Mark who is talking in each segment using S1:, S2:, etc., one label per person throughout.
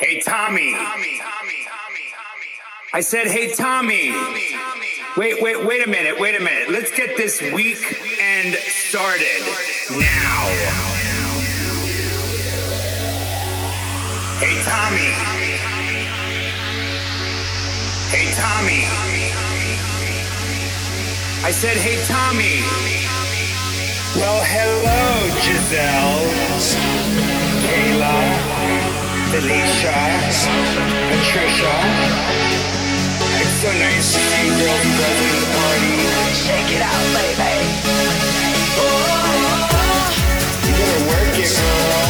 S1: Hey, Tommy. I said, hey, Tommy. Wait, wait, wait a minute, wait a minute. Let's get this week and started now. Hey, Tommy. Hey, Tommy. I said, hey, Tommy. Well, hello, Giselle. Kayla. Felicia, Patricia. It's so nice to see girls and girls in the party.
S2: Shake it out, baby. Oh,
S1: you gotta work it, girl.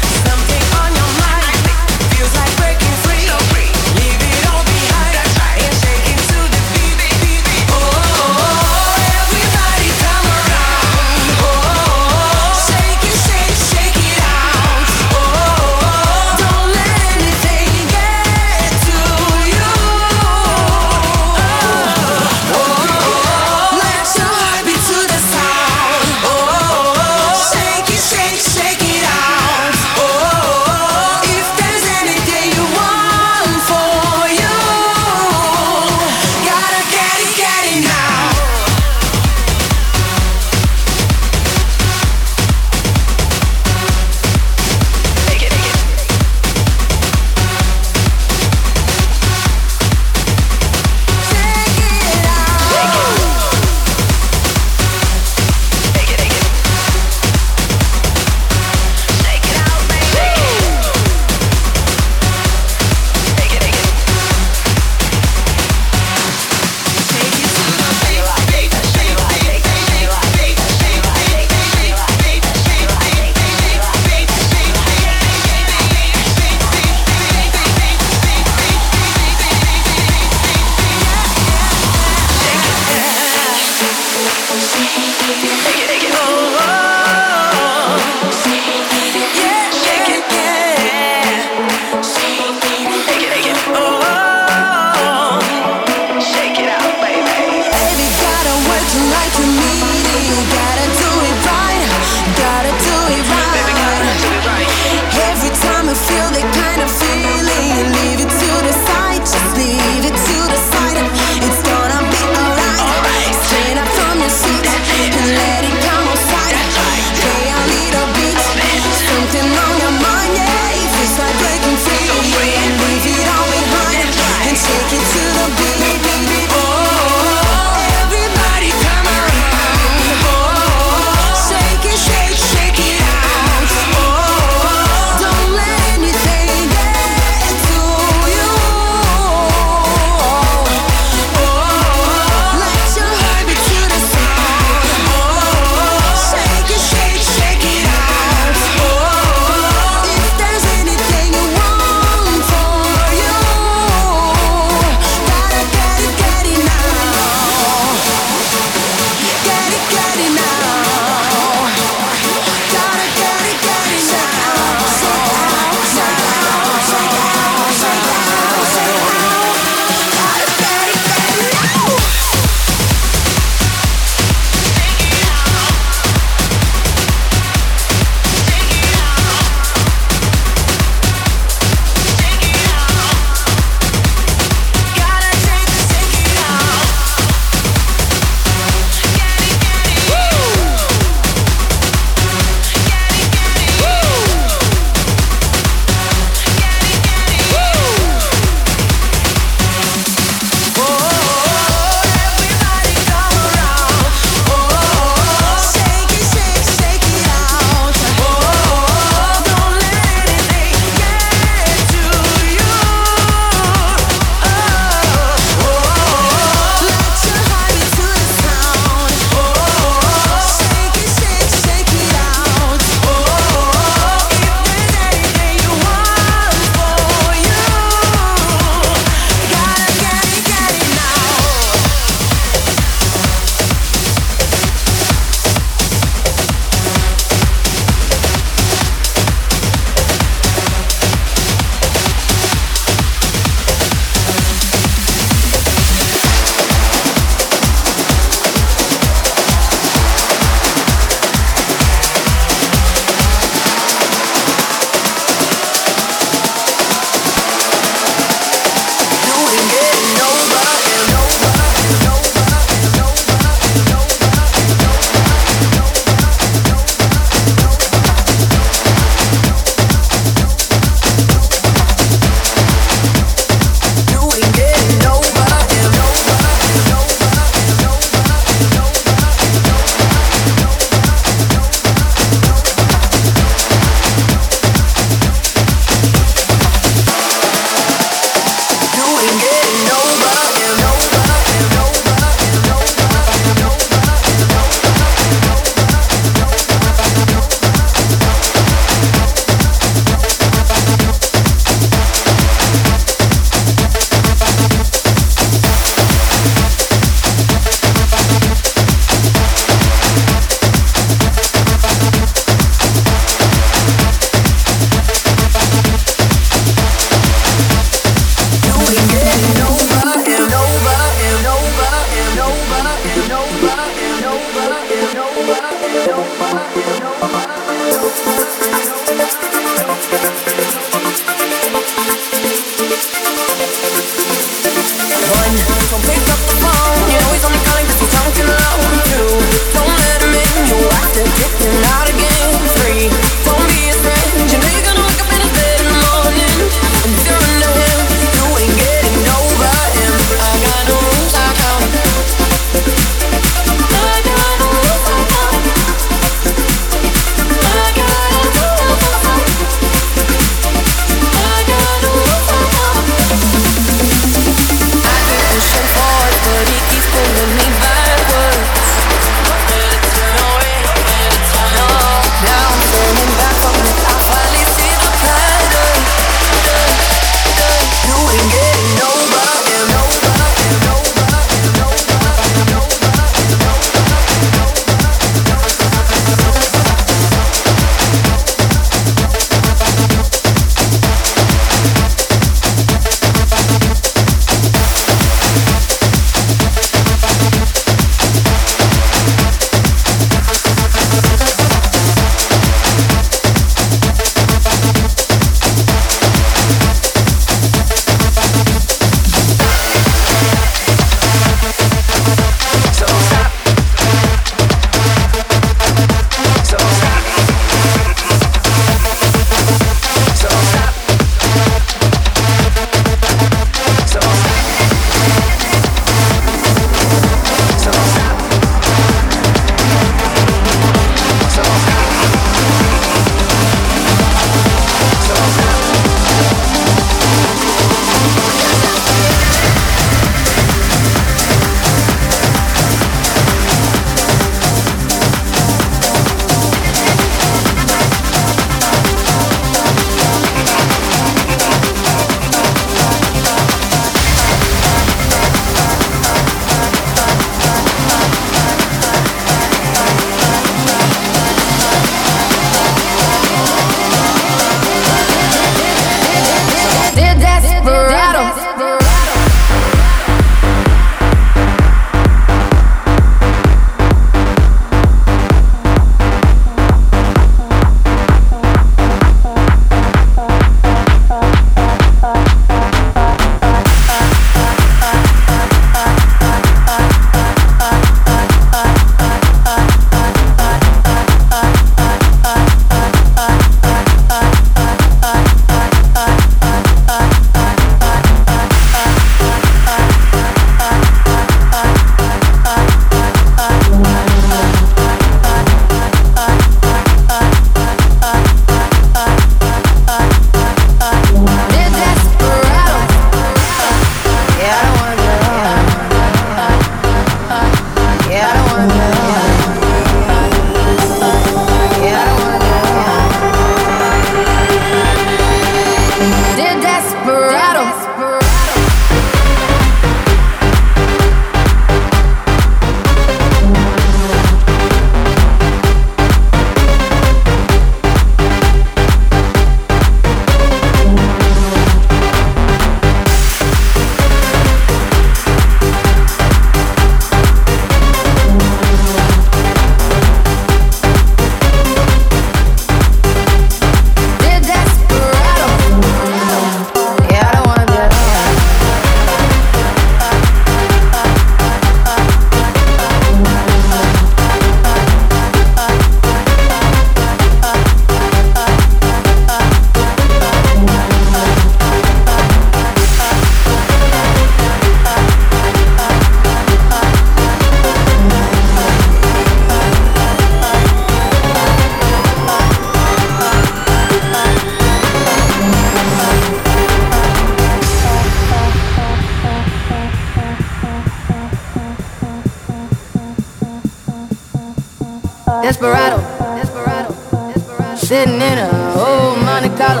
S3: Sitting in a old Monte Carlo.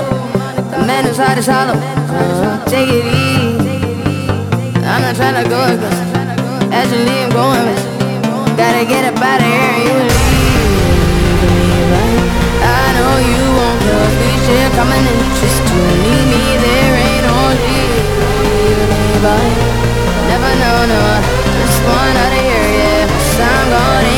S3: A man who's hot as hollow. Take it easy. I'm not trying to go against. leave, I'm going Gotta get up out of here and you leave. I know you won't cause we share common interest to leave me there ain't only Never know, no, just one out of here, yeah. i
S4: I'm going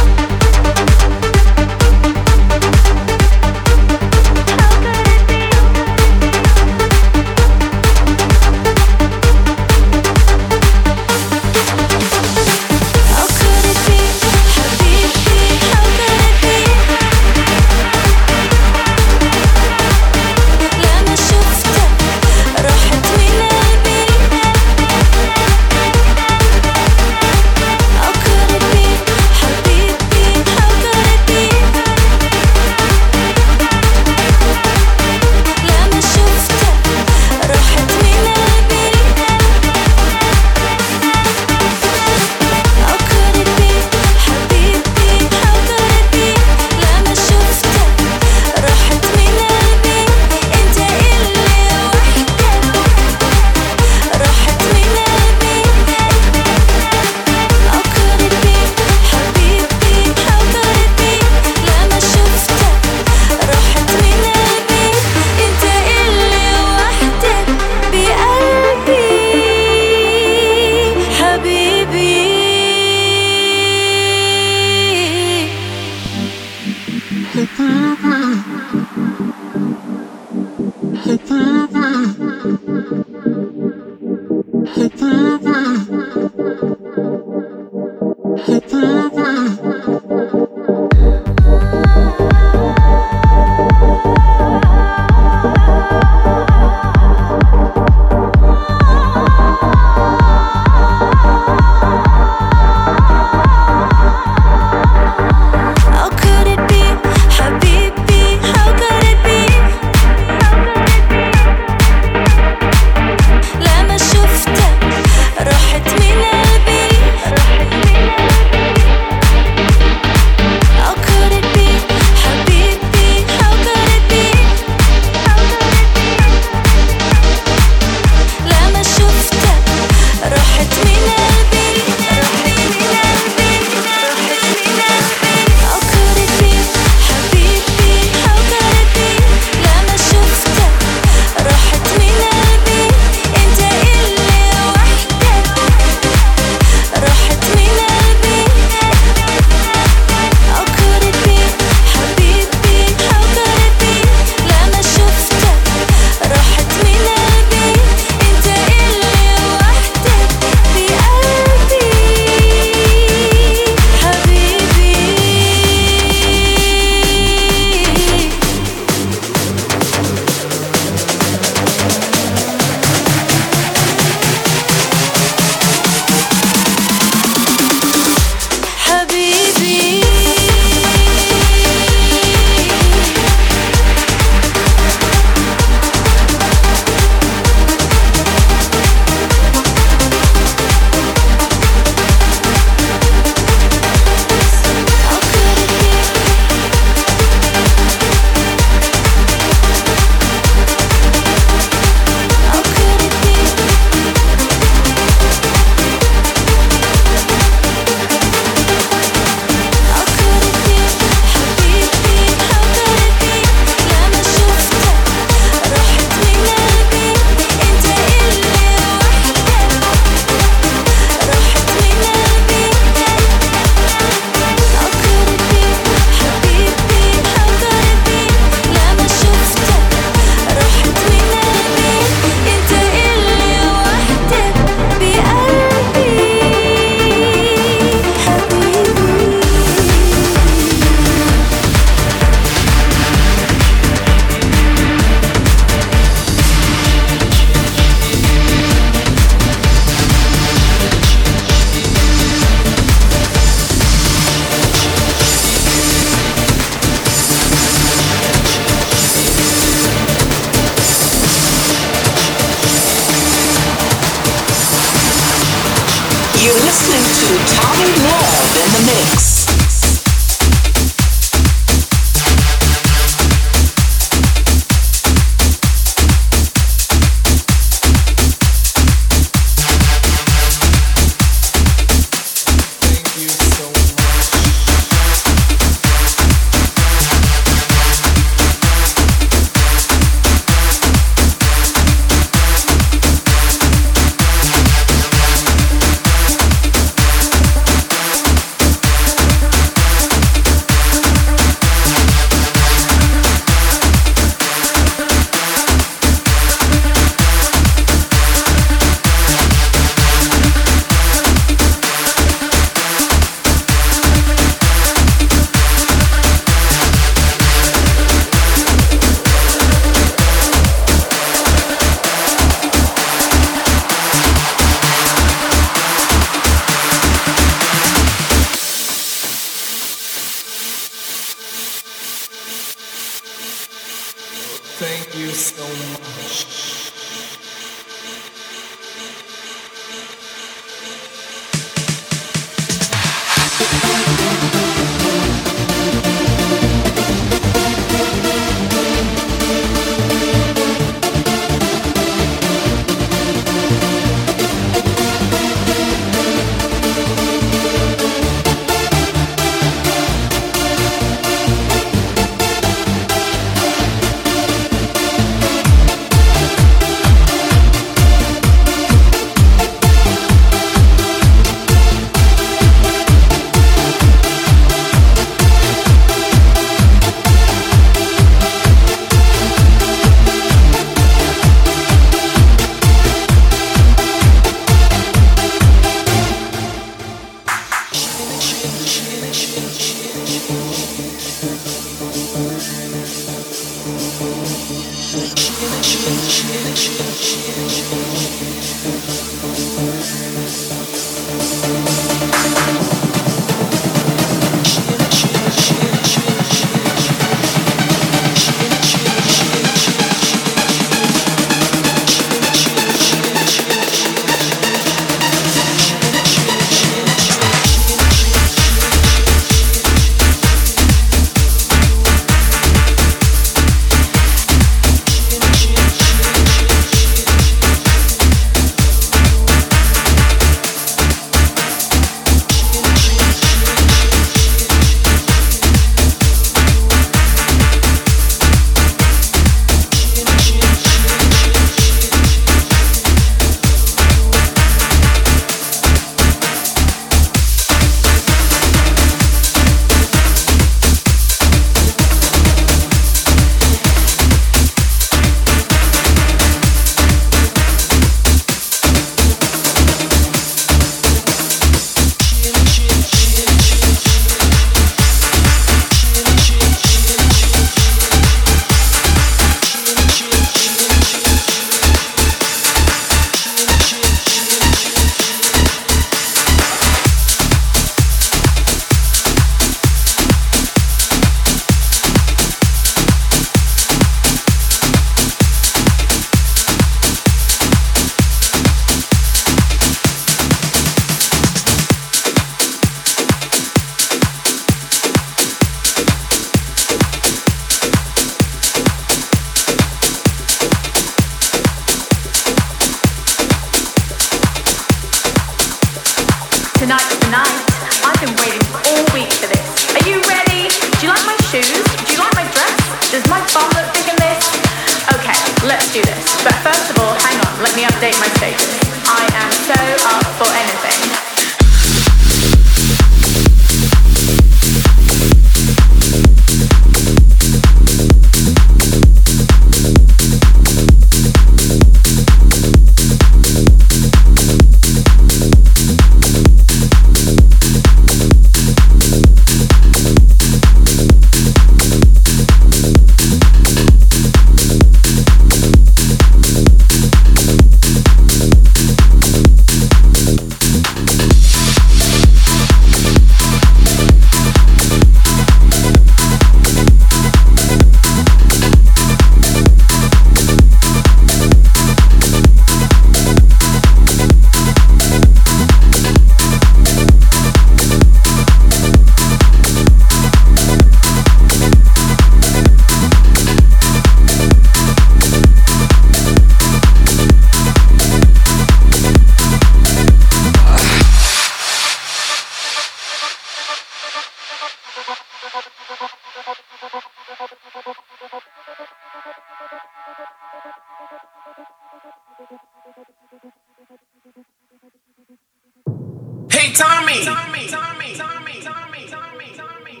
S5: Tommy, Tommy, Tommy, Tommy, Tommy, Tommy, Tommy,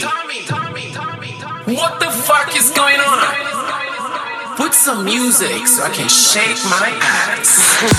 S6: Tommy, Tommy, Tommy, what the fuck is going on? Put some music so I can shake my ass.